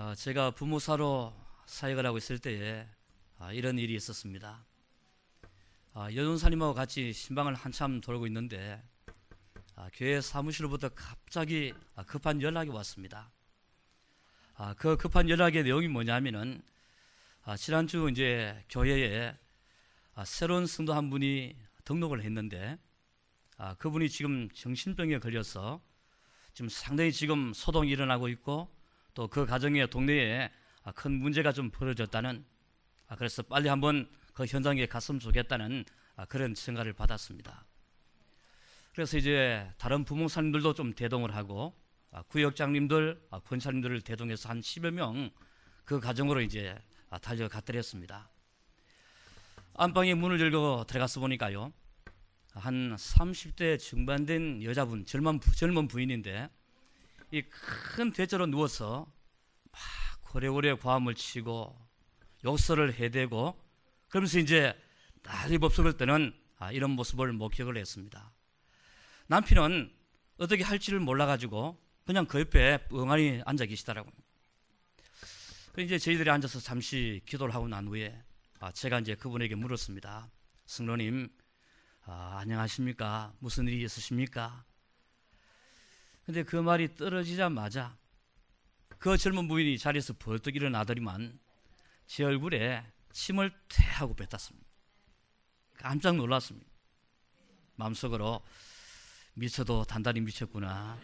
어, 제가 부모사로 사역을 하고 있을 때에 아, 이런 일이 있었습니다. 아, 여전사님하고 같이 신방을 한참 돌고 있는데 아, 교회 사무실로부터 갑자기 아, 급한 연락이 왔습니다. 아, 그 급한 연락의 내용이 뭐냐면은 아, 지난주 이제 교회에 아, 새로운 성도 한 분이 등록을 했는데 아, 그분이 지금 정신병에 걸려서 지금 상당히 지금 소동이 일어나고 있고 또 그 가정의 동네에 아, 큰 문제가 좀 벌어졌다는 아, 그래서 빨리 한번 그 현장에 갔으면 좋겠다는 아, 그런 생각을 받았습니다. 그래서 이제 다른 부목사님들도 좀 대동을 하고 아, 구역장님들, 아, 권사님들을 대동해서 한 10여 명 그 가정으로 이제 아, 달려갔더랬습니다. 안방에 문을 열고 들어가서 보니까요. 한 30대 중반 된 여자분, 젊은, 부- 젊은 부인인데 이 큰 대자로 누워서 막 고래고래 과음을 치고 욕설을 해대고 그러면서 이제 난리 법석을 뜨는 아, 이런 모습을 목격을 했습니다. 남편은 어떻게 할지를 몰라가지고 그냥 그 옆에 엉안히 앉아 계시더라고요. 그 이제 저희들이 앉아서 잠시 기도를 하고 난 후에 아, 제가 이제 그분에게 물었습니다. 성로님, 아, 안녕하십니까? 무슨 일이 있으십니까? 근데 그 말이 떨어지자마자 그 젊은 부인이 자리에서 벌떡 일어나더니만 제 얼굴에 침을 퇴하고 뱉었습니다. 깜짝 놀랐습니다. 마음속으로 미쳐도 단단히 미쳤구나.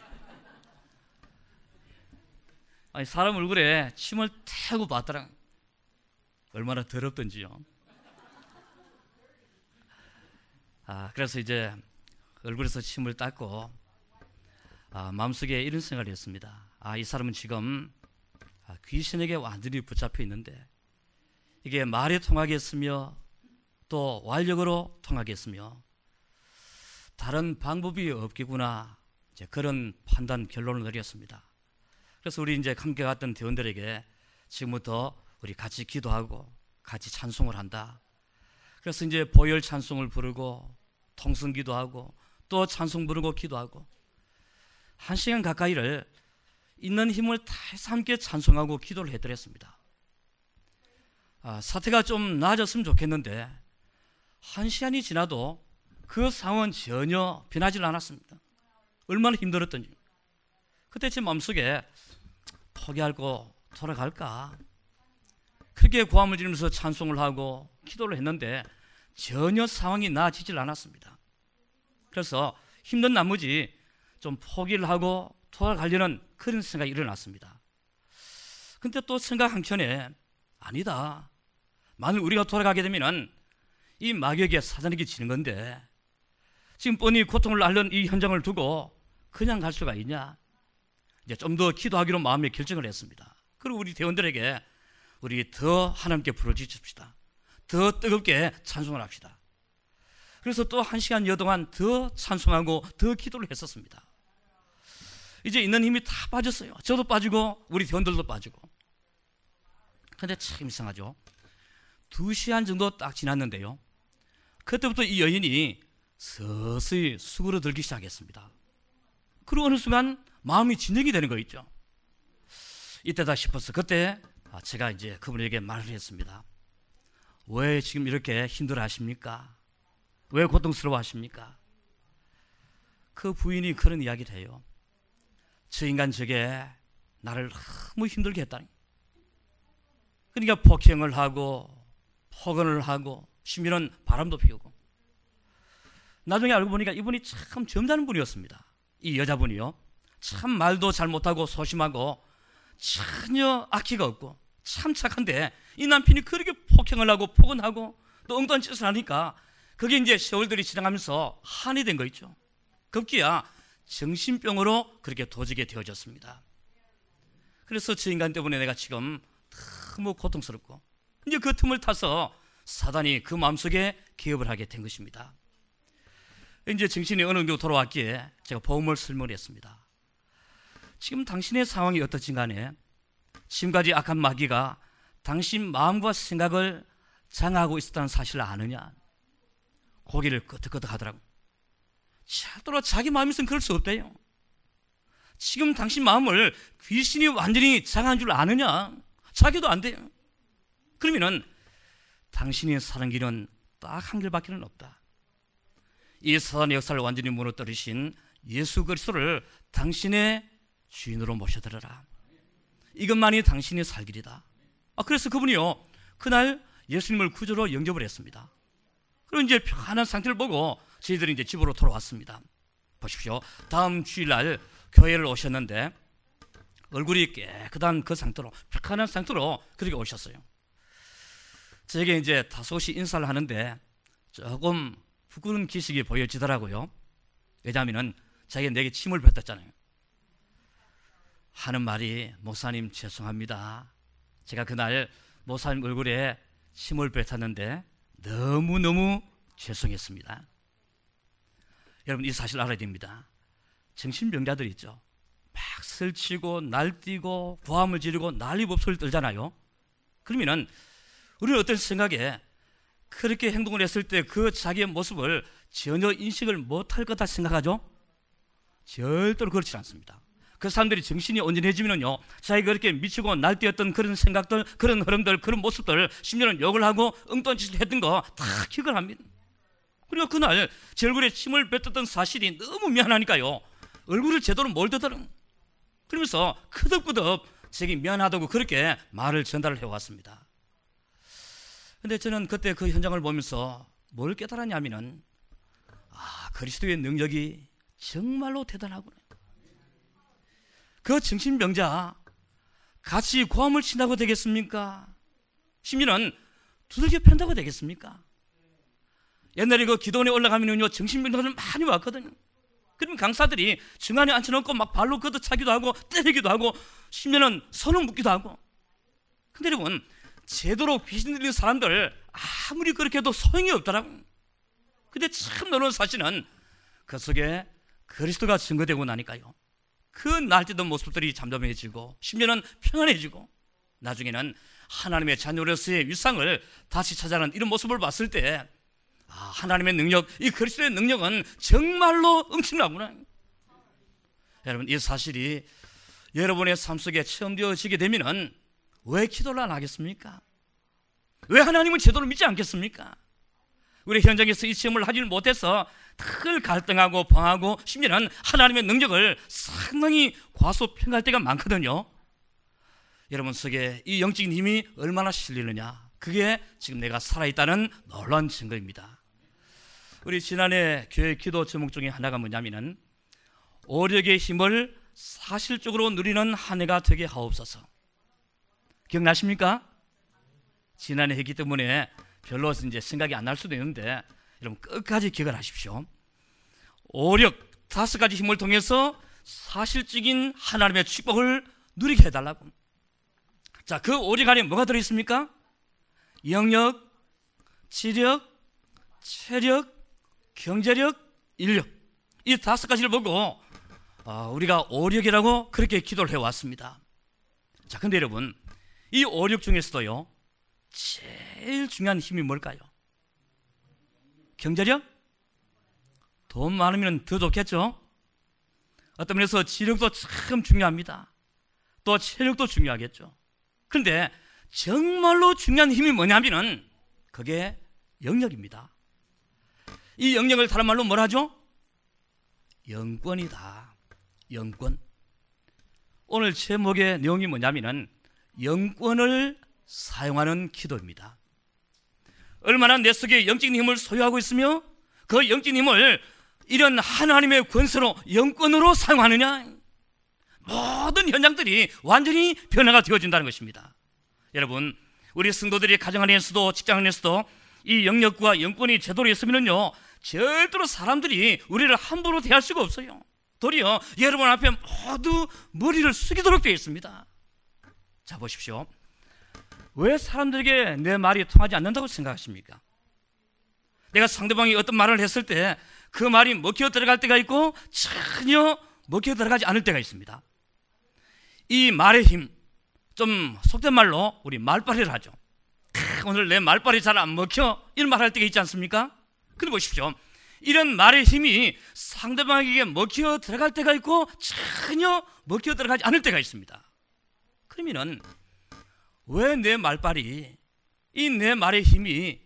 아니 사람 얼굴에 침을 태고 봤더라. 얼마나 더럽던지요. 아 그래서 이제 얼굴에서 침을 닦고 아, 마음속에 이런 생각을 했습니다. 아 이 사람은 지금 아, 귀신에게 완전히 붙잡혀 있는데 이게 말에 통하겠으며 또 완력으로 통하겠으며 다른 방법이 없겠구나 이제 그런 판단 결론을 내렸습니다. 그래서 우리 이제 함께 갔던 대원들에게 지금부터 우리 같이 기도하고 같이 찬송을 한다. 그래서 이제 보혈 찬송을 부르고 통성 기도하고 또 찬송 부르고 기도하고 한 시간 가까이를 있는 힘을 다해서 함께 찬송하고 기도를 해드렸습니다. 아, 사태가 좀 나아졌으면 좋겠는데 한 시간이 지나도 그 상황은 전혀 변하지 않았습니다. 얼마나 힘들었던지. 그때 제 마음속에 포기하고 돌아갈까? 그렇게 고함을 지르면서 찬송을 하고 기도를 했는데 전혀 상황이 나아지질 않았습니다. 그래서 힘든 나머지 좀 포기를 하고 돌아가려는 그런 생각이 일어났습니다. 근데 또 생각 한켠에 아니다. 만일 우리가 돌아가게 되면은 이 마귀에게 사자에게 지는 건데 지금 뻔히 고통을 앓는 이 현장을 두고 그냥 갈 수가 있냐? 이제 좀 더 기도하기로 마음에 결정을 했습니다. 그리고 우리 대원들에게 우리 더 하나님께 부르짖읍시다. 더 뜨겁게 찬송을 합시다. 그래서 또 한 시간여 동안 더 찬송하고 더 기도를 했었습니다. 이제 있는 힘이 다 빠졌어요. 저도 빠지고 우리 대원들도 빠지고. 근데 참 이상하죠. 두 시간 정도 딱 지났는데요. 그때부터 이 여인이 서서히 수그러 들기 시작했습니다. 그리고 어느 순간 마음이 진정이 되는 거 있죠. 이때다 싶어서 그때 아, 제가 이제 그분에게 말을 했습니다. 왜 지금 이렇게 힘들어 하십니까? 왜 고통스러워 하십니까? 그 부인이 그런 이야기를 해요. 저 인간 저게 나를 너무 힘들게 했다니. 그러니까 폭행을 하고 폭언을 하고 심지어는 바람도 피우고 나중에 알고 보니까 이분이 참 점잖은 분이었습니다. 이 여자분이요. 참 말도 잘 못하고 소심하고 전혀 악기가 없고 참 착한데 이 남편이 그렇게 폭행을 하고 폭언하고 또 엉뚱한 짓을 하니까 그게 이제 세월들이 지나가면서 한이 된 거 있죠. 급기야 정신병으로 그렇게 도지게 되어졌습니다. 그래서 저 인간 때문에 내가 지금 너무 고통스럽고 이제 그 틈을 타서 사단이 그 마음속에 기업을 하게 된 것입니다. 이제 정신이 어느 정도 돌아왔기에 제가 보험을 설명했습니다. 지금 당신의 상황이 어떻지 간에 지금까지 악한 마귀가 당신 마음과 생각을 장하고 있었다는 사실을 아느냐? 고개를 끄덕끄덕 하더라고. 절대로 자기 마음에서는 그럴 수 없대요. 지금 당신 마음을 귀신이 완전히 장한 줄 아느냐? 자기도 안 돼요. 그러면은 당신이 사는 길은 딱 한 길밖에는 없다. 이 사단의 역사를 완전히 무너뜨리신 예수 그리스도를 당신의 주인으로 모셔들어라. 이것만이 당신의 살 길이다. 아, 그래서 그분이요, 그날 예수님을 구조로 영접을 했습니다. 그리고 이제 편안한 상태를 보고 저희들이 이제 집으로 돌아왔습니다. 보십시오. 다음 주일날 교회를 오셨는데 얼굴이 깨끗한 그 상태로 편안한 상태로 그렇게 오셨어요. 저에게 이제 다소시 인사를 하는데 조금 부끄러운 기색이 보여지더라고요. 왜냐하면 자기가 내게 침을 뱉었잖아요. 하는 말이 목사님 죄송합니다. 제가 그날 목사님 얼굴에 침을 뱉었는데 너무너무 죄송했습니다. 여러분 이 사실 알아야 됩니다. 정신병자들 있죠. 막 설치고 날뛰고 고함을 지르고 난리법석을 떨잖아요. 그러면은 우리는 어떤 생각에 그렇게 행동을 했을 때 그 자기의 모습을 전혀 인식을 못할 거다 생각하죠? 절대로 그렇지 않습니다. 그 사람들이 정신이 온전해지면요, 자기가 그렇게 미치고 날뛰었던 그런 생각들, 그런 흐름들, 그런 모습들, 심지어는 욕을 하고 엉뚱한 짓을 했던 거 다 기억을 합니다. 그리고 그날 제 얼굴에 침을 뱉었던 사실이 너무 미안하니까요, 얼굴을 제대로 몰더더라. 그러면서 크덕크덕 제게 미안하다고 그렇게 말을 전달을 해왔습니다. 근데 저는 그때 그 현장을 보면서 뭘 깨달았냐면은 아 그리스도의 능력이 정말로 대단하구나. 그 정신병자 같이 고함을 친다고 되겠습니까? 심지어는 두들겨 편다고 되겠습니까? 옛날에 그 기도원에 올라가면요 정신병자들 많이 왔거든요. 그러면 강사들이 중간에 앉혀놓고 막 발로 걷어차기도 하고 때리기도 하고 심지어는 손을 묶기도 하고. 근데 여러분 제대로 귀신 들린 사람들 아무리 그렇게 해도 소용이 없더라고. 근데 참 놀라운 사실은 그 속에 그리스도가 증거되고 나니까요. 그 날뛰던 모습들이 잠잠해지고 심지어는 평안해지고 나중에는 하나님의 자녀로서의 위상을 다시 찾아가는 이런 모습을 봤을 때 아, 하나님의 능력, 이 그리스도의 능력은 정말로 엄청나구나. 여러분 이 사실이 여러분의 삶 속에 체험되어지게 되면은 왜 기도를 안 하겠습니까? 왜 하나님을 제대로 믿지 않겠습니까? 우리 현장에서 이 시험을 하지 못해서 늘 갈등하고 방하고 심지어는 하나님의 능력을 상당히 과소평가할 때가 많거든요. 여러분 속에 이 영적인 힘이 얼마나 실리느냐. 그게 지금 내가 살아있다는 놀라운 증거입니다. 우리 지난해 교회 기도 제목 중에 하나가 뭐냐면은 오력의 힘을 사실적으로 누리는 한 해가 되게 하옵소서. 기억나십니까? 지난해 했기 때문에 별로 이제 생각이 안 날 수도 있는데 여러분 끝까지 기억을 하십시오. 오력 다섯 가지 힘을 통해서 사실적인 하나님의 축복을 누리게 해달라고. 자, 그 오력 안에 뭐가 들어있습니까? 영력, 지력, 체력, 경제력, 인력. 이 다섯 가지를 보고 어, 우리가 오력이라고 그렇게 기도를 해왔습니다. 자, 근데 여러분, 이 오력 중에서도요, 제일 중요한 힘이 뭘까요? 경제력? 돈 많으면 더 좋겠죠? 어떤 면에서 지력도 참 중요합니다. 또 체력도 중요하겠죠. 그런데 정말로 중요한 힘이 뭐냐면은 그게 영역입니다. 이 영역을 다른 말로 뭐라 하죠? 영권이다. 영권. 오늘 제목의 내용이 뭐냐면은 영권을 사용하는 기도입니다. 얼마나 내 속에 영적인 힘을 소유하고 있으며 그 영적인 힘을 이런 하나님의 권세로 영권으로 사용하느냐 모든 현장들이 완전히 변화가 되어진다는 것입니다. 여러분 우리 성도들이 가정 안에서도 직장 안에서도 이 영역과 영권이 제대로 있으면요 절대로 사람들이 우리를 함부로 대할 수가 없어요. 도리어 여러분 앞에 모두 머리를 숙이도록 되어 있습니다. 자, 보십시오. 왜 사람들에게 내 말이 통하지 않는다고 생각하십니까? 내가 상대방이 어떤 말을 했을 때 그 말이 먹혀 들어갈 때가 있고 전혀 먹혀 들어가지 않을 때가 있습니다. 이 말의 힘, 좀 속된 말로 우리 말빨이를 하죠. 오늘 내 말빨이 잘 안 먹혀 이런 말 할 때가 있지 않습니까? 근데 보십시오. 이런 말의 힘이 상대방에게 먹혀 들어갈 때가 있고 전혀 먹혀 들어가지 않을 때가 있습니다. 그러면은 왜 내 말빨이 이 내 말의 힘이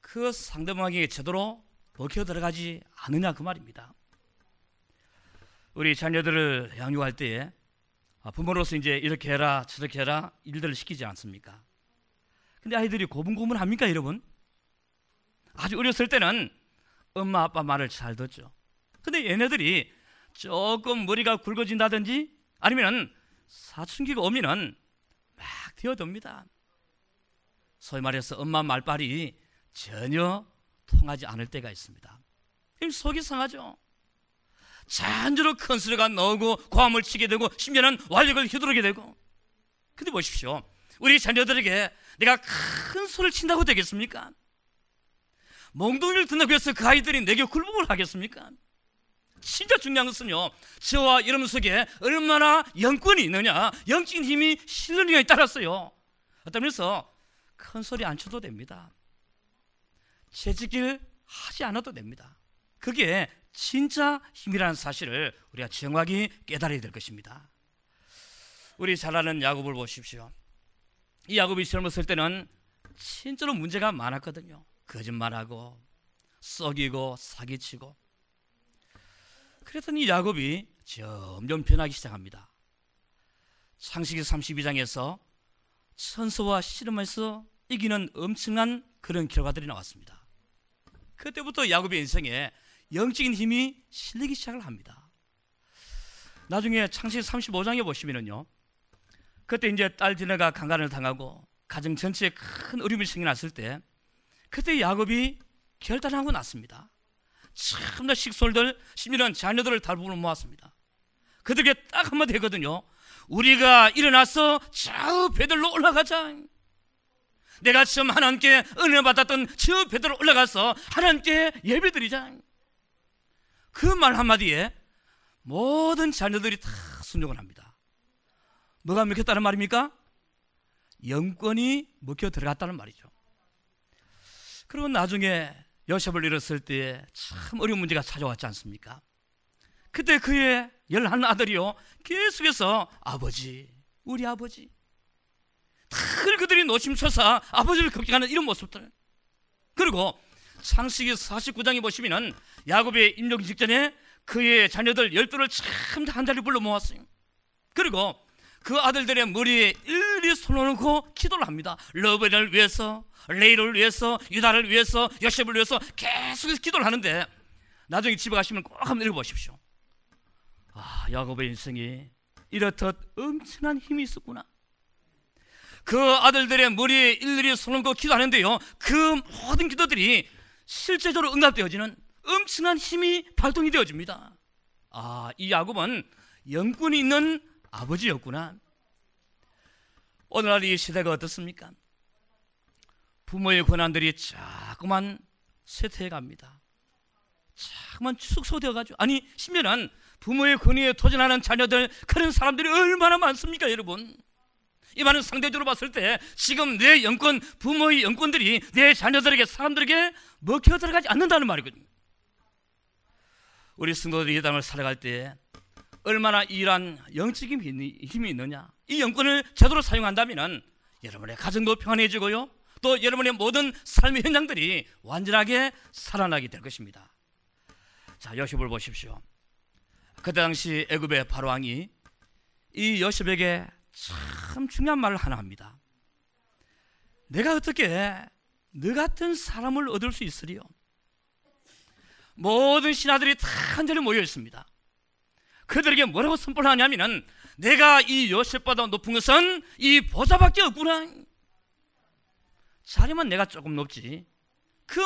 그 상대방에게 제대로 먹혀 들어가지 않느냐 그 말입니다. 우리 자녀들을 양육할 때에 부모로서 이제 이렇게 해라 저렇게 해라 일들을 시키지 않습니까? 근데 아이들이 고분고분합니까 여러분? 아주 어렸을 때는 엄마 아빠 말을 잘 듣죠. 근데 얘네들이 조금 머리가 굵어진다든지 아니면 사춘기가 오면은 막 뛰어듭니다. 소위 말해서 엄마 말빨이 전혀 통하지 않을 때가 있습니다. 속이 상하죠. 잔주로 큰 소리가 나오고 고함을 치게 되고 심지어는 완력을 휘두르게 되고 근데 보십시오. 우리 자녀들에게 내가 큰 소리를 친다고 되겠습니까? 몽둥이를 든다고 해서 그 아이들이 내게 굴복을 하겠습니까? 진짜 중요한 것은요, 저와 여러분 속에 얼마나 영권이 있느냐, 영적인 힘이 실느냐에 따라서요. 면에서 큰 소리 안 쳐도 됩니다. 채찍질 하지 않아도 됩니다. 그게 진짜 힘이라는 사실을 우리가 정확히 깨달아야 될 것입니다. 우리 잘 아는 야곱을 보십시오. 이 야곱이 젊었을 때는 진짜로 문제가 많았거든요. 거짓말하고 썩이고 사기치고 그랬더니 야곱이 점점 변하기 시작합니다. 창세기 32장에서 천서와 씨름에서 이기는 엄청난 그런 결과들이 나왔습니다. 그때부터 야곱의 인생에 영적인 힘이 실리기 시작을 합니다. 나중에 창세기 35장에 보시면은요. 그때 이제 딸 디네가 강간을 당하고 가정 전체에 큰 어려움이 생겨났을 때 그때 야곱이 결단하고 났습니다. 참나 식솔들, 심지어는 자녀들을 대부분 모았습니다. 그들에게 딱 한마디 했거든요. 우리가 일어나서 저 배들로 올라가자. 내가 처음 하나님께 은혜 받았던 저 배들로 올라가서 하나님께 예배드리자. 그 말 한마디에 모든 자녀들이 다 순종을 합니다. 뭐가 먹혔다는 말입니까? 영권이 먹혀 들어갔다는 말이죠. 그리고 나중에 요셉을 잃었을 때참 어려운 문제가 찾아왔지 않습니까? 그때 그의 열한 아들이요 계속해서 아버지, 우리 아버지 늘 그들이 노심초사 아버지를 걱정하는 이런 모습들 그리고 창세기 49장에 보시면은 야곱의 임종 직전에 그의 자녀들 열두를 참 한 자리 불러 모았어요. 그리고 그 아들들의 머리에 일일이 손을 얹고 기도를 합니다. 러벨을 위해서, 레이를 위해서, 유다를 위해서, 요셉을 위해서 계속해서 기도를 하는데 나중에 집에 가시면 꼭 한번 읽어보십시오. 아, 야곱의 인생이 이렇듯 엄청난 힘이 있었구나. 그 아들들의 머리에 일일이 손을 얹고 기도하는데요. 그 모든 기도들이 실제적으로 응답되어지는 엄청난 힘이 발동이 되어집니다. 아, 이 야곱은 영권이 있는 아버지였구나. 오늘날 이 시대가 어떻습니까? 부모의 권한들이 자꾸만 쇠퇴해 갑니다. 자꾸만 축소되어 가지고 아니 심지어는 부모의 권위에 도전하는 자녀들 그런 사람들이 얼마나 많습니까, 여러분? 이 말은 상대적으로 봤을 때 지금 내 영권, 부모의 영권들이 내 자녀들에게 사람들에게 먹혀 들어가지 않는다는 말이거든요. 우리 성도들이 이 땅을 살아갈 때 얼마나 이러한 영적인 힘이 있느냐. 이 영권을 제대로 사용한다면 여러분의 가정도 평안해지고요. 또 여러분의 모든 삶의 현장들이 완전하게 살아나게 될 것입니다. 자, 요셉을 보십시오. 그때 당시 애굽의 바로왕이 이 요셉에게 참 중요한 말을 하나 합니다. 내가 어떻게 너 같은 사람을 얻을 수 있으리요? 모든 신하들이 다 한자리 모여 있습니다. 그들에게 뭐라고 선포를 하냐면은 내가 이 요셉보다 높은 것은 이 보좌밖에 없구나. 자리만 내가 조금 높지. 그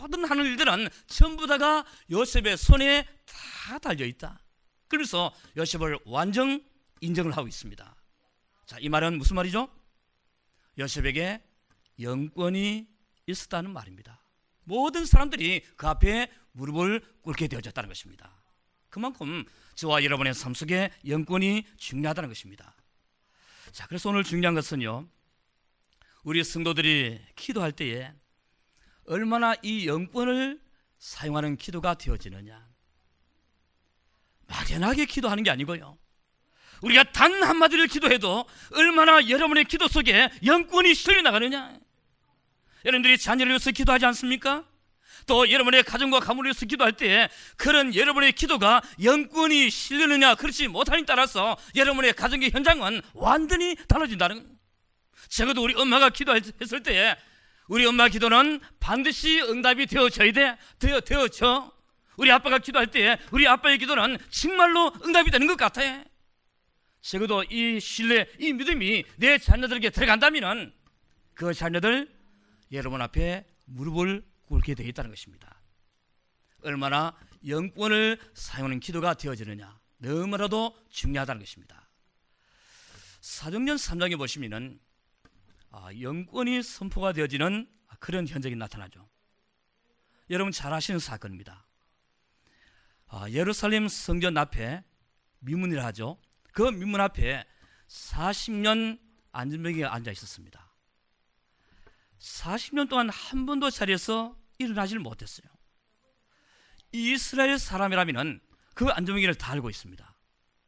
모든 하는 일들은 전부 다가 요셉의 손에 다 달려 있다. 그래서 요셉을 완전 인정을 하고 있습니다. 자, 이 말은 무슨 말이죠? 요셉에게 영권이 있었다는 말입니다. 모든 사람들이 그 앞에 무릎을 꿇게 되어졌다는 것입니다. 그만큼 저와 여러분의 삶 속에 영권이 중요하다는 것입니다. 자, 그래서 오늘 중요한 것은요. 우리 성도들이 기도할 때에 얼마나 이 영권을 사용하는 기도가 되어지느냐? 막연하게 기도하는 게 아니고요. 우리가 단 한마디를 기도해도 얼마나 여러분의 기도 속에 영권이 실려 나가느냐? 여러분들이 자녀를 위해서 기도하지 않습니까? 또 여러분의 가정과 가문을 위해서 기도할 때 그런 여러분의 기도가 영권이 실리느냐 그렇지 못하니 따라서 여러분의 가정의 현장은 완전히 달라진다는 적어도 우리 엄마가 기도했을 때 우리 엄마 기도는 반드시 응답이 되어져야 돼 되어 되어져. 우리 아빠가 기도할 때 우리 아빠의 기도는 정말로 응답이 되는 것 같아. 적어도 이 신뢰 이 믿음이 내 자녀들에게 들어간다면은 그 자녀들 여러분 앞에 무릎을 꿇게 되어 있다는 것입니다. 얼마나 영권을 사용하는 기도가 되어지느냐 너무나도 중요하다는 것입니다. 사도년 3장에 보시면은 아, 영권이 선포가 되어지는 그런 현장이 나타나죠. 여러분 잘 아시는 사건입니다. 아, 예루살렘 성전 앞에 미문이라 하죠. 그 미문 앞에 40년 안전병이 앉아 있었습니다. 40년 동안 한 번도 자리에서 일어나질 못했어요. 이스라엘 사람이라면 그 안전병기를 다 알고 있습니다.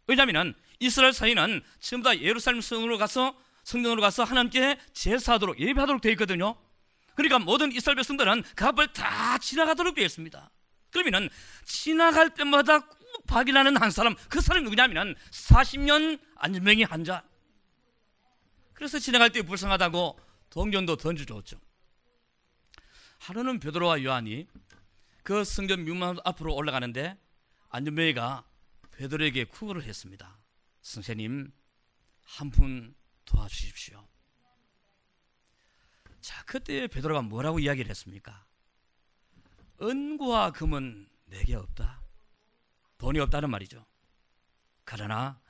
왜냐하면 이스라엘 사이는 전부 다 예루살렘 성으로 가서 성전으로 가서 하나님께 제사하도록 예배하도록 되어 있거든요. 그러니까 모든 이스라엘 백성들은 그 앞을 다 지나가도록 되어 있습니다. 그러면은 지나갈 때마다 꼭 발견하는 한 사람, 그 사람이 누구냐면은 40년 안전병이 환자. 그래서 지나갈 때 불쌍하다고 동전도 던져줬죠. 하루는 베드로와 요한이 그 성전 뮤만 앞으로 올라가는데 안전병이가 베드로에게 구걸을 했습니다. 선생님 한 분 도와주십시오. 자 그때 베드로가 뭐라고 이야기를 했습니까? 은과 금은 내게 없다. 돈이 없다는 말이죠. 그러나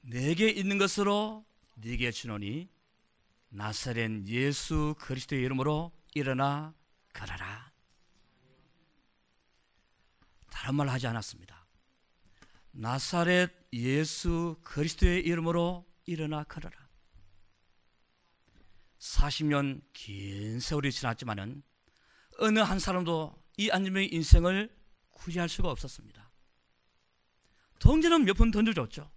내게 있는 것으로 네게 주노니 나사렛 예수 그리스도의 이름으로 일어나 걸어라. 다른 말 하지 않았습니다. 나사렛 예수 그리스도의 이름으로 일어나 걸어라. 40년 긴 세월이 지났지만은 어느 한 사람도 이 안전병의 인생을 구제할 수가 없었습니다. 동전은 몇 번 던져줬죠.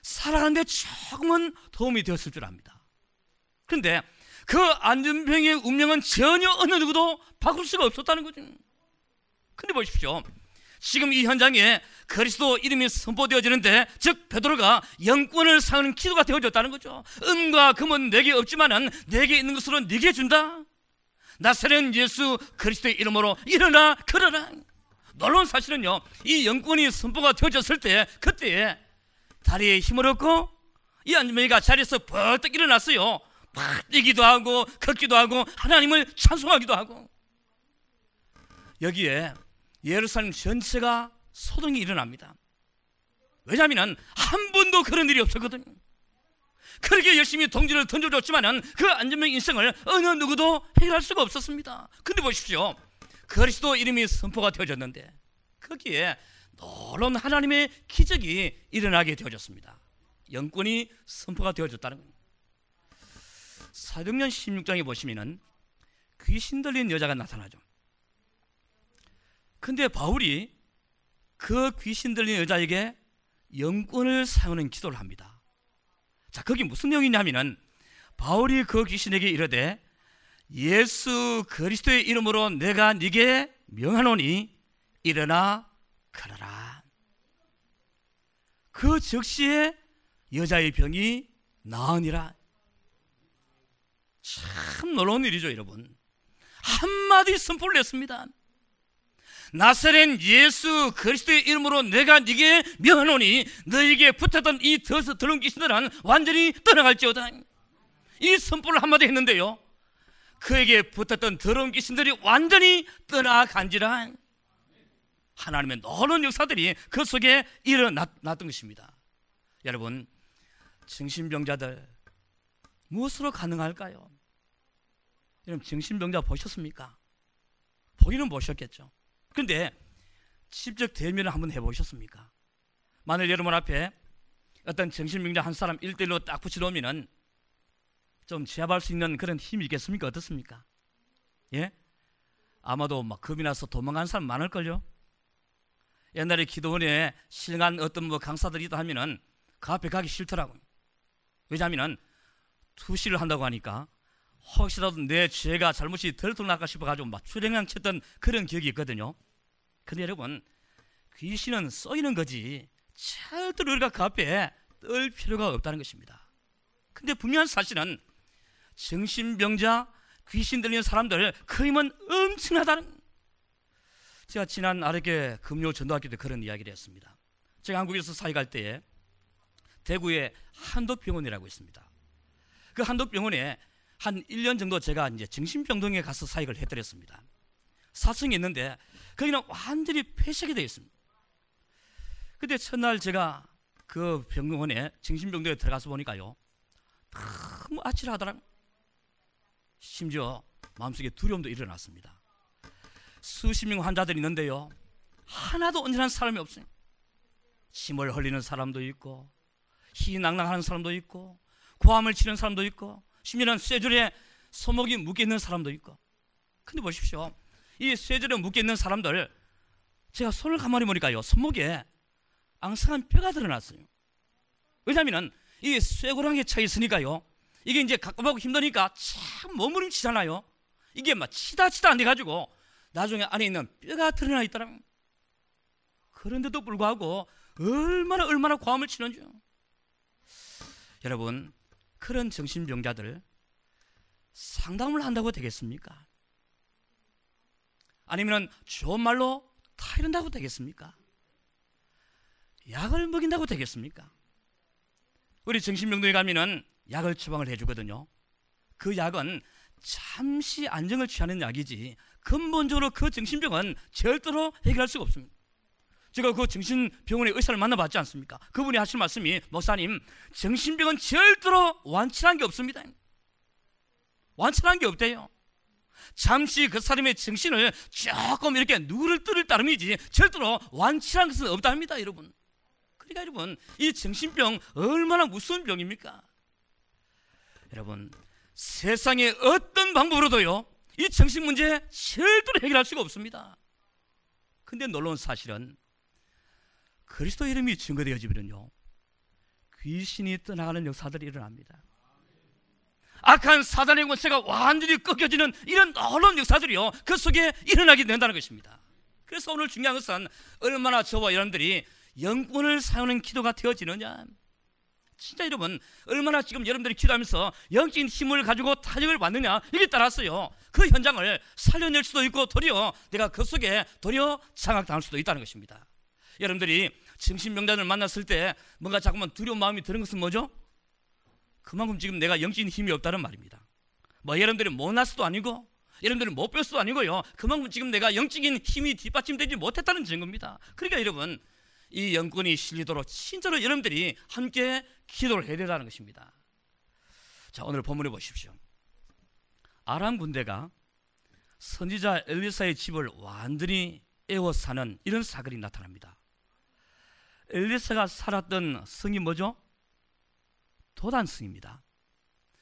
살아가는데 조금은 도움이 되었을 줄 압니다. 그런데 그 안전병의 운명은 전혀 어느 누구도 바꿀 수가 없었다는 거죠. 근데 보십시오. 지금 이 현장에 그리스도 이름이 선포되어지는데 즉 베드로가 영권을 사는 기도가 되어졌다는 거죠. 은과 금은 내게 없지만은 내게 있는 것으로 네게 준다. 나사렛 예수 그리스도의 이름으로 일어나 걸어라. 놀라운 사실은요. 이 영권이 선포가 되어졌을 때 그때에 다리에 힘을 얻고 이 안전병이가 자리에서 벌떡 일어났어요. 막 뛰기도 하고 걷기도 하고 하나님을 찬송하기도 하고 여기에 예루살렘 전체가 소동이 일어납니다. 왜냐하면 한 번도 그런 일이 없었거든요. 그렇게 열심히 동지를 던져줬지만은 그 안전병 인생을 어느 누구도 해결할 수가 없었습니다. 근데 보십시오. 그리스도 이름이 선포가 되어졌는데 거기에 놀라운 하나님의 기적이 일어나게 되어졌습니다. 영권이 선포가 되어졌다는 겁니다. 사도년 16장에 보시면은 귀신 들린 여자가 나타나죠. 근데 바울이 그 귀신 들린 여자에게 영권을 사용하는 기도를 합니다. 자, 거기 무슨 내용이냐면은 바울이 그 귀신에게 이르되 예수 그리스도의 이름으로 내가 네게 명하노니 일어나 걸어라. 그 즉시에 여자의 병이 나으니라. 참 놀라운 일이죠, 여러분. 한마디 선포를 냈습니다. 나사렛 예수 그리스도의 이름으로 내가 네게 명하노니 너에게 붙었던 이 더서 더러운 귀신들은 완전히 떠나갈지어다. 이 선포를 한마디 했는데요. 그에게 붙었던 더러운 귀신들이 완전히 떠나간지라. 하나님의 놀라운 역사들이 그 속에 일어났던 것입니다. 여러분, 정신병자들 무엇으로 가능할까요? 여러분 정신병자 보셨습니까? 보기는 보셨겠죠. 근데 직접 대면을 한번 해보셨습니까? 만일 여러분 앞에 어떤 정신병자 한 사람 일대일로 딱 붙여놓으면은 좀 제압할 수 있는 그런 힘이 있겠습니까? 어떻습니까? 예? 아마도 막 겁이 나서 도망간 사람 많을걸요. 옛날에 기도원에 실간 어떤 뭐 강사들이 있다 하면은 그 앞에 가기 싫더라고요. 왜냐하면은 투시를 한다고 하니까 혹시라도 내 죄가 잘못이 덜 드러날까 싶어가지고 막 출행량 쳤던 그런 기억이 있거든요. 근데 여러분 귀신은 쏘이는 거지 절대로 우리가 그 앞에 떨 필요가 없다는 것입니다. 근데 분명한 사실은 정신병자 귀신 들리는 사람들 그 힘은 엄청나다는 제가 지난 아래게 금요 전도학교 때 그런 이야기를 했습니다. 제가 한국에서 사역할 때에 대구에 한도병원이라고 있습니다. 그 한도병원에 한 1년 정도 제가 이제 정신병동에 가서 사역을 해드렸습니다. 사성이 있는데 거기는 완전히 폐쇄가 되어 있습니다. 그때 첫날 제가 그 병원에 정신병동에 들어가서 보니까요. 너무 아찔하더라. 심지어 마음속에 두려움도 일어났습니다. 수십 명 환자들이 있는데요. 하나도 온전한 사람이 없어요. 침을 흘리는 사람도 있고, 희낭낭하는 사람도 있고, 고함을 치는 사람도 있고, 심지어는 쇠줄에 소목이 묶여 있는 사람도 있고. 근데 보십시오. 이 쇠줄에 묶여 있는 사람들, 제가 손을 가만히 보니까요. 손목에 앙상한 뼈가 드러났어요. 왜냐하면 이 쇠고랑에 차 있으니까요. 이게 이제 가끔하고 힘드니까 참 머무름치잖아요. 이게 막 치다 치다 안 돼가지고 나중에 안에 있는 뼈가 드러나 있더라. 그런데도 불구하고 얼마나 얼마나 과음을 치는지. 여러분 그런 정신병자들 상담을 한다고 되겠습니까? 아니면 좋은 말로 타이른다고 되겠습니까? 약을 먹인다고 되겠습니까? 우리 정신병동에 가면은 약을 처방을 해주거든요. 그 약은 잠시 안정을 취하는 약이지 근본적으로 그 정신병은 절대로 해결할 수가 없습니다. 제가 그 정신병원의 의사를 만나봤지 않습니까? 그분이 하신 말씀이 목사님 정신병은 절대로 완치한 게 없습니다. 완치한 게 없대요. 잠시 그 사람의 정신을 조금 이렇게 누를 뜰 따름이지 절대로 완치한 것은 없답니다, 여러분. 그러니까 여러분 이 정신병 얼마나 무서운 병입니까? 여러분 세상의 어떤 방법으로도요 이 정신 문제 절대로 해결할 수가 없습니다. 근데 놀라운 사실은 그리스도 이름이 증거되어지면요 귀신이 떠나가는 역사들이 일어납니다. 악한 사단의 권세가 완전히 꺾여지는 이런 놀라운 역사들이요 그 속에 일어나게 된다는 것입니다. 그래서 오늘 중요한 것은 얼마나 저와 여러분들이 영권을 사용하는 기도가 되어지느냐 진짜 여러분 얼마나 지금 여러분들이 기도하면서 영적인 힘을 가지고 타격을 받느냐 이게 따라서요 그 현장을 살려낼 수도 있고 도리어 내가 그 속에 도리어 장악당할 수도 있다는 것입니다 여러분들이 정신병자를 만났을 때 뭔가 자꾸만 두려운 마음이 드는 것은 뭐죠? 그만큼 지금 내가 영적인 힘이 없다는 말입니다 뭐 여러분들이 못났어도 아니고 여러분들이 못 뺐어도 아니고요 그만큼 지금 내가 영적인 힘이 뒷받침되지 못했다는 증거입니다 그러니까 여러분 이 영권이 실리도록 진짜로 여러분들이 함께 기도를 해야 된다는 것입니다. 자, 오늘 본문에 보십시오. 아람 군대가 선지자 엘리사의 집을 완전히 에워싸는 이런 사건이 나타납니다. 엘리사가 살았던 성이 뭐죠? 도단성입니다.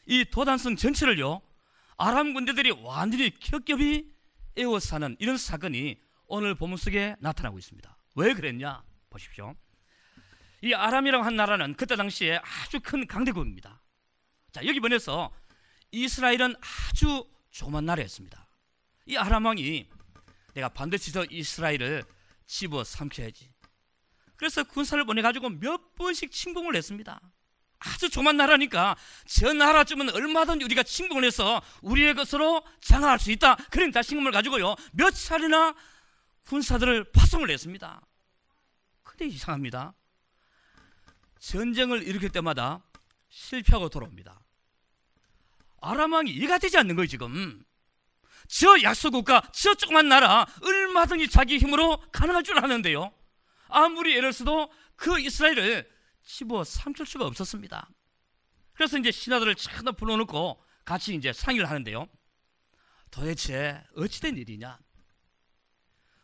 이 도단성 전체를요, 아람 군대들이 완전히 겹겹이 에워싸는 이런 사건이 오늘 본문 속에 나타나고 있습니다. 왜 그랬냐? 보십시오. 이 아람이라고 한 나라는 그때 당시에 아주 큰 강대국입니다. 자, 여기 번에서 이스라엘은 아주 조만 나라였습니다. 이 아람 왕이 내가 반드시 저 이스라엘을 집어 삼켜야지. 그래서 군사를 보내가지고 몇 번씩 침공을 했습니다. 아주 조만 나라니까 저 나라쯤은 얼마든지 우리가 침공을 해서 우리의 것으로 장악할 수 있다. 그런 자신감을 가지고요. 몇 차례나 군사들을 파송을 했습니다. 근데 이상합니다. 전쟁을 일으킬 때마다 실패하고 돌아옵니다. 아람왕이 이해가 되지 않는 거예요, 지금. 저 약소국가, 저 조그만 나라, 얼마든지 자기 힘으로 가능할 줄 아는데요. 아무리 애를 써도 그 이스라엘을 집어 삼킬 수가 없었습니다. 그래서 이제 신하들을 차나 불러놓고 같이 이제 상의를 하는데요. 도대체 어찌된 일이냐?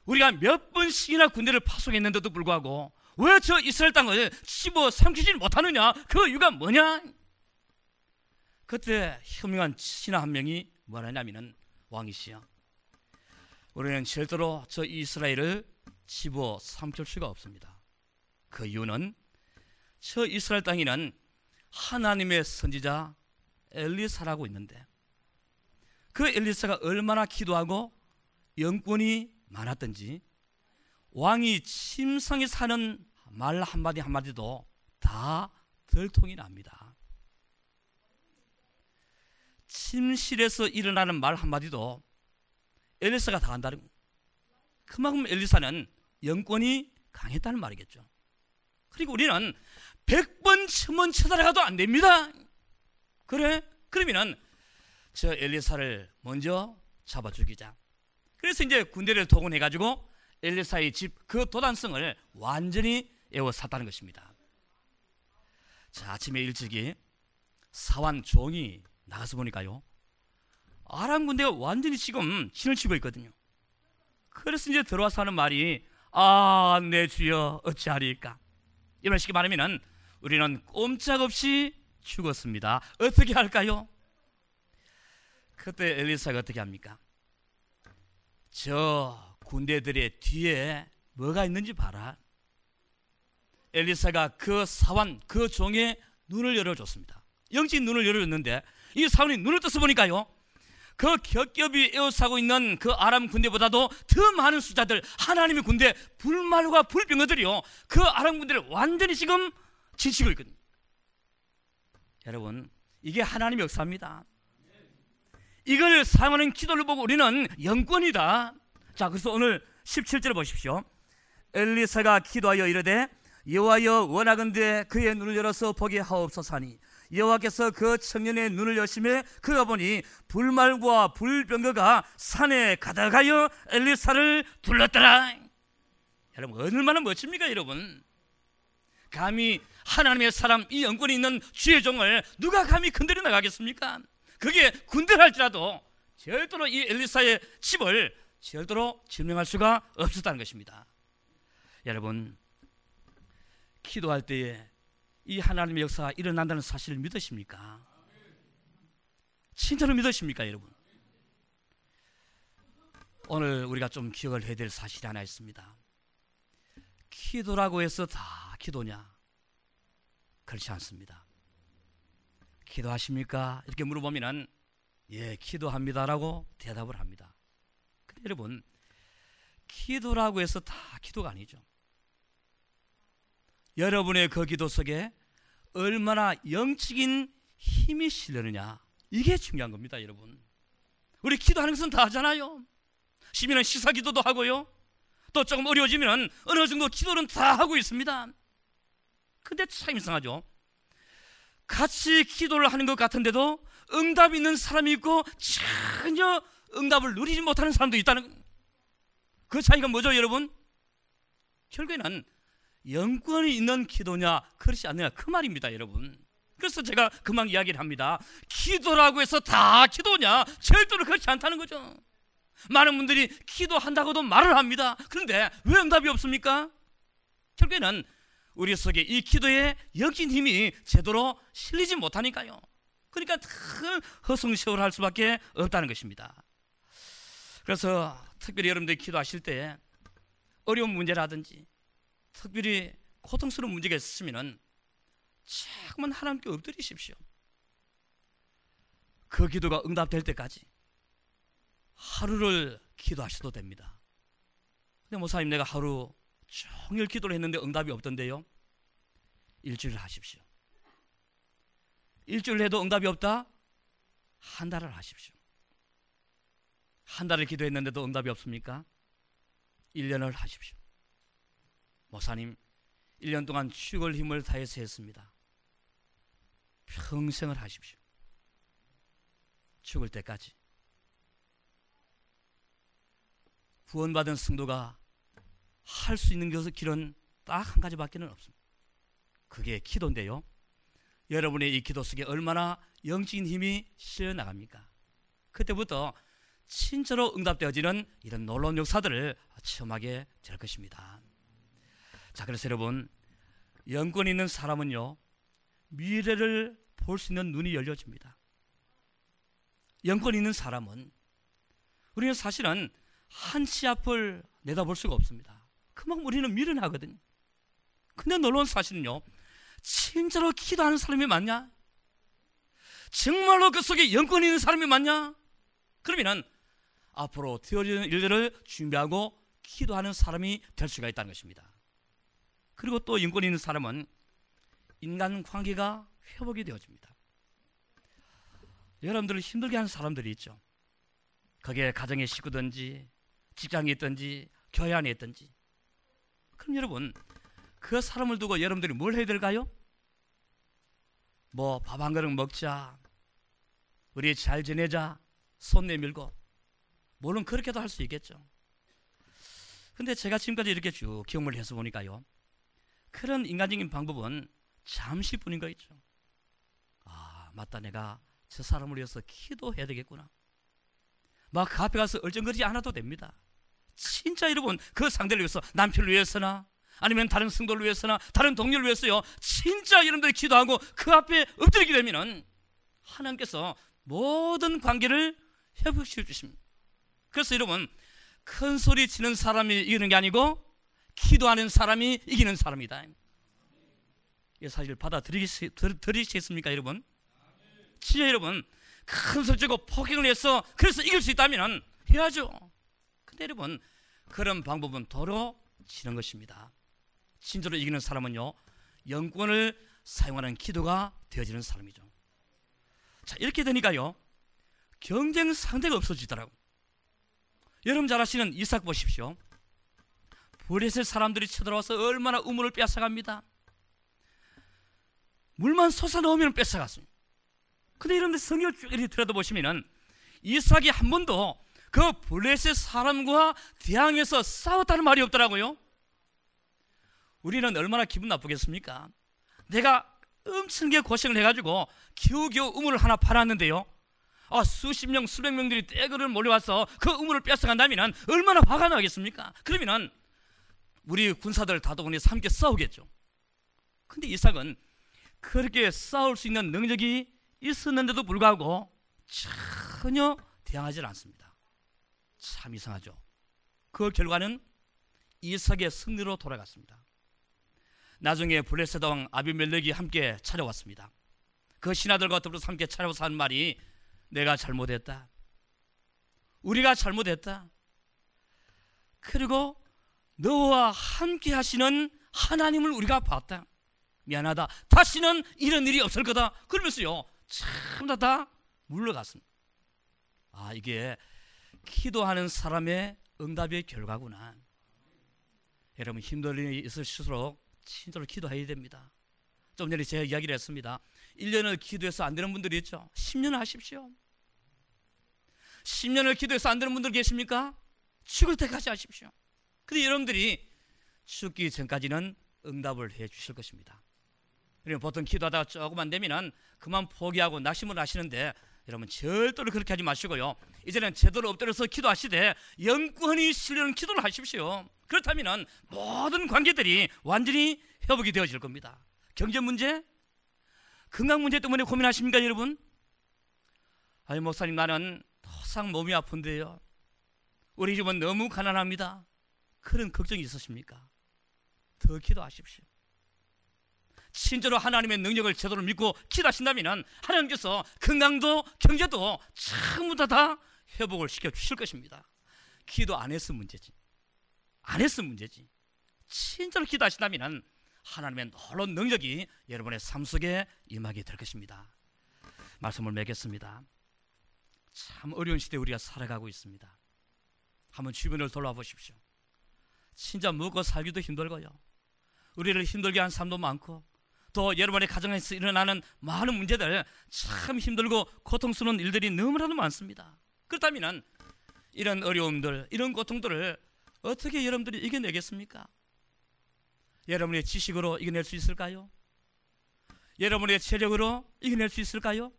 우리가 몇 번씩이나 군대를 파송했는데도 불구하고 왜 저 이스라엘 땅을 씹어 삼키지 못하느냐? 그 이유가 뭐냐? 그때 현명한 신하 한 명이 뭐라 하냐면은 왕이시여 우리는 절대로 저 이스라엘을 집어 삼킬 수가 없습니다. 그 이유는 저 이스라엘 땅에는 하나님의 선지자 엘리사라고 있는데 그 엘리사가 얼마나 기도하고 영권이 많았던지 왕이 침상에 사는 말 한마디 한마디도 다 들통이 납니다. 침실에서 일어나는 말 한마디도 엘리사가 다 한다는 그만큼 엘리사는 영권이 강했다는 말이겠죠. 그리고 우리는 백번 천번 쳐다가도 안 됩니다. 그래? 그러면은 저 엘리사를 먼저 잡아 죽이자. 그래서 이제 군대를 동원해 가지고 엘리사의 집 그 도단성을 완전히 에워쌌다는 것입니다. 자, 아침에 일찍이 사환 종이 나가서 보니까요. 아람 군대가 완전히 지금 진을 치고 있거든요. 그래서 이제 들어와서 하는 말이 아, 내 주여 어찌하리까? 이런 식의 말하면은 우리는 꼼짝없이 죽었습니다. 어떻게 할까요? 그때 엘리사가 어떻게 합니까? 저 군대들의 뒤에 뭐가 있는지 봐라. 엘리사가 그 사환, 그 종의 눈을 열어줬습니다. 영적인 눈을 열어줬는데 이 사원이 눈을 떠서 보니까요. 그 겹겹이 에워싸고 있는 그 아람 군대보다도 더 많은 숫자들 하나님의 군대 불말과 불병어들이요. 그 아람 군대를 완전히 지금 지치고 있거든요. 여러분 이게 하나님의 역사입니다. 이걸 사용하는 기도를 보고 우리는 영권이다. 자, 그래서 오늘 17절 보십시오. 엘리사가 기도하여 이르되 여호와여 원하건대 그의 눈을 열어서 보게 하옵소서니 여호와께서 그 청년의 눈을 여심해 그가 보니 불말과 불병거가 산에 가득하여 엘리사를 둘렀더라. 여러분 얼마나 멋집니까, 여러분? 감히 하나님의 사람 이 영권이 있는 주의 종을 누가 감히 건드려 나가겠습니까? 그게 군대를 할지라도 절대로 이 엘리사의 집을 절대로 증명할 수가 없었다는 것입니다. 여러분 기도할 때에 이 하나님의 역사가 일어난다는 사실을 믿으십니까? 진짜로 믿으십니까, 여러분? 오늘 우리가 좀 기억을 해야 될 사실이 하나 있습니다. 기도라고 해서 다 기도냐? 그렇지 않습니다. 기도하십니까? 이렇게 물어보면은 예, 기도합니다라고 대답을 합니다. 근데 여러분, 기도라고 해서 다 기도가 아니죠. 여러분의 그 기도 속에 얼마나 영적인 힘이 실려느냐 이게 중요한 겁니다, 여러분. 우리 기도하는 것은 다 하잖아요. 시민은 시사 기도도 하고요. 또 조금 어려워지면 어느 정도 기도는 다 하고 있습니다. 근데 참 이상하죠. 같이 기도를 하는 것 같은데도 응답 있는 사람이 있고 전혀 응답을 누리지 못하는 사람도 있다는 그 차이가 뭐죠, 여러분? 결국에는 영권이 있는 기도냐? 그렇지 않느냐? 그 말입니다 여러분. 그래서 제가 금방 이야기를 합니다. 기도라고 해서 다 기도냐? 절대로 그렇지 않다는 거죠. 많은 분들이 기도한다고도 말을 합니다. 그런데 왜 응답이 없습니까? 결국에는 우리 속에 이 기도에 역진 힘이 제대로 실리지 못하니까요. 그러니까 큰 허송세월할 수밖에 없다는 것입니다. 그래서 특별히 여러분들이 기도하실 때 어려운 문제라든지 특별히 고통스러운 문제가 있으시면 자꾸만 하나님께 엎드리십시오. 그 기도가 응답될 때까지 하루를 기도하셔도 됩니다. 근데 모사님 내가 하루 종일 기도를 했는데 응답이 없던데요. 일주일 하십시오. 일주일 해도 응답이 없다? 한 달을 하십시오. 한 달을 기도했는데도 응답이 없습니까? 1년을 하십시오. 목사님 1년 동안 죽을 힘을 다해서 했습니다. 평생을 하십시오. 죽을 때까지. 구원받은 성도가 할 수 있는 길은 딱 한 가지밖에는 없습니다. 그게 기도인데요. 여러분의 이 기도 속에 얼마나 영적인 힘이 실려 나갑니까? 그때부터 친절로 응답되어지는 이런 놀라운 역사들을 체험하게 될 것입니다. 자, 그래서 여러분, 영권 있는 사람은요, 미래를 볼 수 있는 눈이 열려집니다. 영권 있는 사람은 우리는 사실은 한 치 앞을 내다볼 수가 없습니다. 그만큼 우리는 미련하거든요. 근데 놀라운 사실은요. 진짜로 기도하는 사람이 맞냐? 정말로 그 속에 영권이 있는 사람이 맞냐? 그러면은 앞으로 되어지는 일들을 준비하고 기도하는 사람이 될 수가 있다는 것입니다. 그리고 또 영권이 있는 사람은 인간 관계가 회복이 되어집니다. 여러분들을 힘들게 하는 사람들이 있죠. 그게 가정의 식구든지 직장에 있든지 교회 안에 있든지. 그럼 여러분 그 사람을 두고 여러분들이 뭘 해야 될까요? 뭐 밥 한 그릇 먹자. 우리 잘 지내자. 손 내밀고. 물론 그렇게도 할 수 있겠죠. 근데 제가 지금까지 이렇게 쭉 경험을 해서 보니까요. 그런 인간적인 방법은 잠시뿐인 거 있죠. 아, 맞다. 내가 저 사람을 위해서 기도해야 되겠구나. 막 그 앞에 가서 얼쩡거리지 않아도 됩니다. 진짜 여러분 그 상대를 위해서 남편을 위해서나 아니면 다른 성도를 위해서나 다른 동료를 위해서요. 진짜 여러분들이 기도하고 그 앞에 엎드리게 되면은 하나님께서 모든 관계를 회복시켜 주십니다. 그래서 여러분 큰 소리 치는 사람이 이기는 게 아니고 기도하는 사람이 이기는 사람이다. 이 사실을 받아들이시겠습니까, 여러분? 진짜 여러분 큰 소리 치고 폭행을 해서 그래서 이길 수 있다면 해야죠. 근데 여러분 그런 방법은 도로 치는 것입니다. 진짜로 이기는 사람은요 영권을 사용하는 기도가 되어지는 사람이죠. 자 이렇게 되니까요 경쟁 상대가 없어지더라고. 여러분 잘 아시는 이삭 보십시오. 블레셋 사람들이 쳐들어와서 얼마나 우물을 뺏어갑니다. 물만 솟아 넣으면 뺏어갔습니다. 근데 이런데 성경을 쭉 이렇게 들여다보시면은 이삭이 한 번도 그 블레셋 사람과 대항해서 싸웠다는 말이 없더라고요. 우리는 얼마나 기분 나쁘겠습니까? 내가 엄청나게 고생을 해가지고 겨우겨우 우물을 하나 팔았는데요. 아, 수십 명, 수백 명들이 떼그를 몰려와서 그 우물을 뺏어간다면 얼마나 화가 나겠습니까? 그러면은 우리 군사들 다도군에서 함께 싸우겠죠. 근데 이삭은 그렇게 싸울 수 있는 능력이 있었는데도 불구하고 전혀 대항하지 않습니다. 참 이상하죠. 그 결과는 이삭의 승리로 돌아갔습니다. 나중에 블레셋 왕 아비멜렉이 함께 찾아왔습니다. 그 신하들과 더불어서 함께 찾아와서 한 말이 내가 잘못했다. 우리가 잘못했다. 그리고 너와 함께 하시는 하나님을 우리가 봤다. 미안하다. 다시는 이런 일이 없을 거다. 그러면서요. 참다 다 물러갔습니다. 아, 이게 기도하는 사람의 응답의 결과구나. 여러분 힘든 일이 있을수록 진짜로 기도해야 됩니다. 좀 전에 제가 이야기를 했습니다. 1년을 기도해서 안 되는 분들이 있죠. 10년 하십시오. 10년을 기도해서 안 되는 분들 계십니까? 죽을 때까지 하십시오. 근데 여러분들이 죽기 전까지는 응답을 해 주실 것입니다. 그리고 보통 기도하다가 조금 안 되면은 그만 포기하고 낙심을 하시는데 여러분 절대로 그렇게 하지 마시고요. 이제는 제대로 엎드려서 기도하시되 영권이 실려는 기도를 하십시오. 그렇다면은 모든 관계들이 완전히 회복이 되어질 겁니다. 경제 문제, 건강 문제 때문에 고민하십니까, 여러분? 아니 목사님 나는 토상 몸이 아픈데요. 우리 집은 너무 가난합니다. 그런 걱정이 있으십니까? 더 기도하십시오. 진짜로 하나님의 능력을 제대로 믿고 기도하신다면 하나님께서 건강도 경제도 전부 다, 다 회복을 시켜 주실 것입니다. 기도 안 했으면 문제지. 안 했으면 문제지. 진짜로 기도하신다면 하나님의 놀라운 능력이 여러분의 삶 속에 임하게 될 것입니다. 말씀을 맺겠습니다. 참 어려운 시대에 우리가 살아가고 있습니다. 한번 주변을 돌아보십시오. 진짜 먹고 살기도 힘들고요. 우리를 힘들게 한 삶도 많고 또 여러분의 가정에서 일어나는 많은 문제들 참 힘들고 고통스러운 일들이 너무나도 많습니다. 그렇다면 이런 어려움들, 이런 고통들을 어떻게 여러분들이 이겨내겠습니까? 여러분의 지식으로 이겨낼 수 있을까요? 여러분의 체력으로 이겨낼 수 있을까요?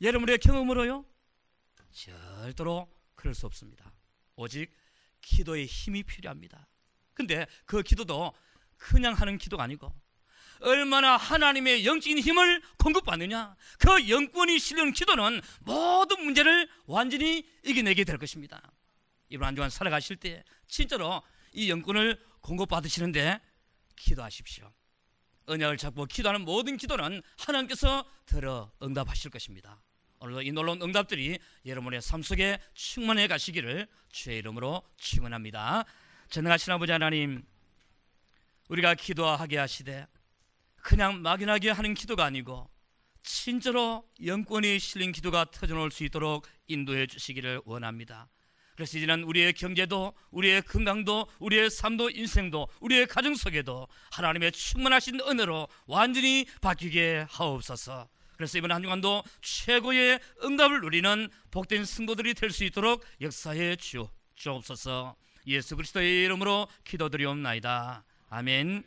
여러분의 경험으로요? 절대로 그럴 수 없습니다. 오직 기도의 힘이 필요합니다. 근데 그 기도도 그냥 하는 기도가 아니고 얼마나 하나님의 영적인 힘을 공급받느냐 그 영권이 실려는 기도는 모든 문제를 완전히 이겨내게 될 것입니다 이번 한 주간 살아가실 때 진짜로 이 영권을 공급받으시는데 기도하십시오. 언약을 잡고 기도하는 모든 기도는 하나님께서 들어 응답하실 것입니다. 오늘도 이 놀라운 응답들이 여러분의 삶 속에 충만해 가시기를 주의 이름으로 축원합니다. 전능하신 아버지 하나님, 우리가 기도하게 하시되 그냥 막연하게 하는 기도가 아니고 진짜로 영권이 실린 기도가 터져나올 수 있도록 인도해 주시기를 원합니다. 그래서 이제는 우리의 경제도, 우리의 건강도, 우리의 삶도, 인생도, 우리의 가정 속에도 하나님의 충만하신 은혜로 완전히 바뀌게 하옵소서. 그래서 이번 한 주간도 최고의 응답을 누리는 복된 승도들이 될 수 있도록 역사해 주옵소서. 예수 그리스도의 이름으로 기도드리옵나이다. 아멘.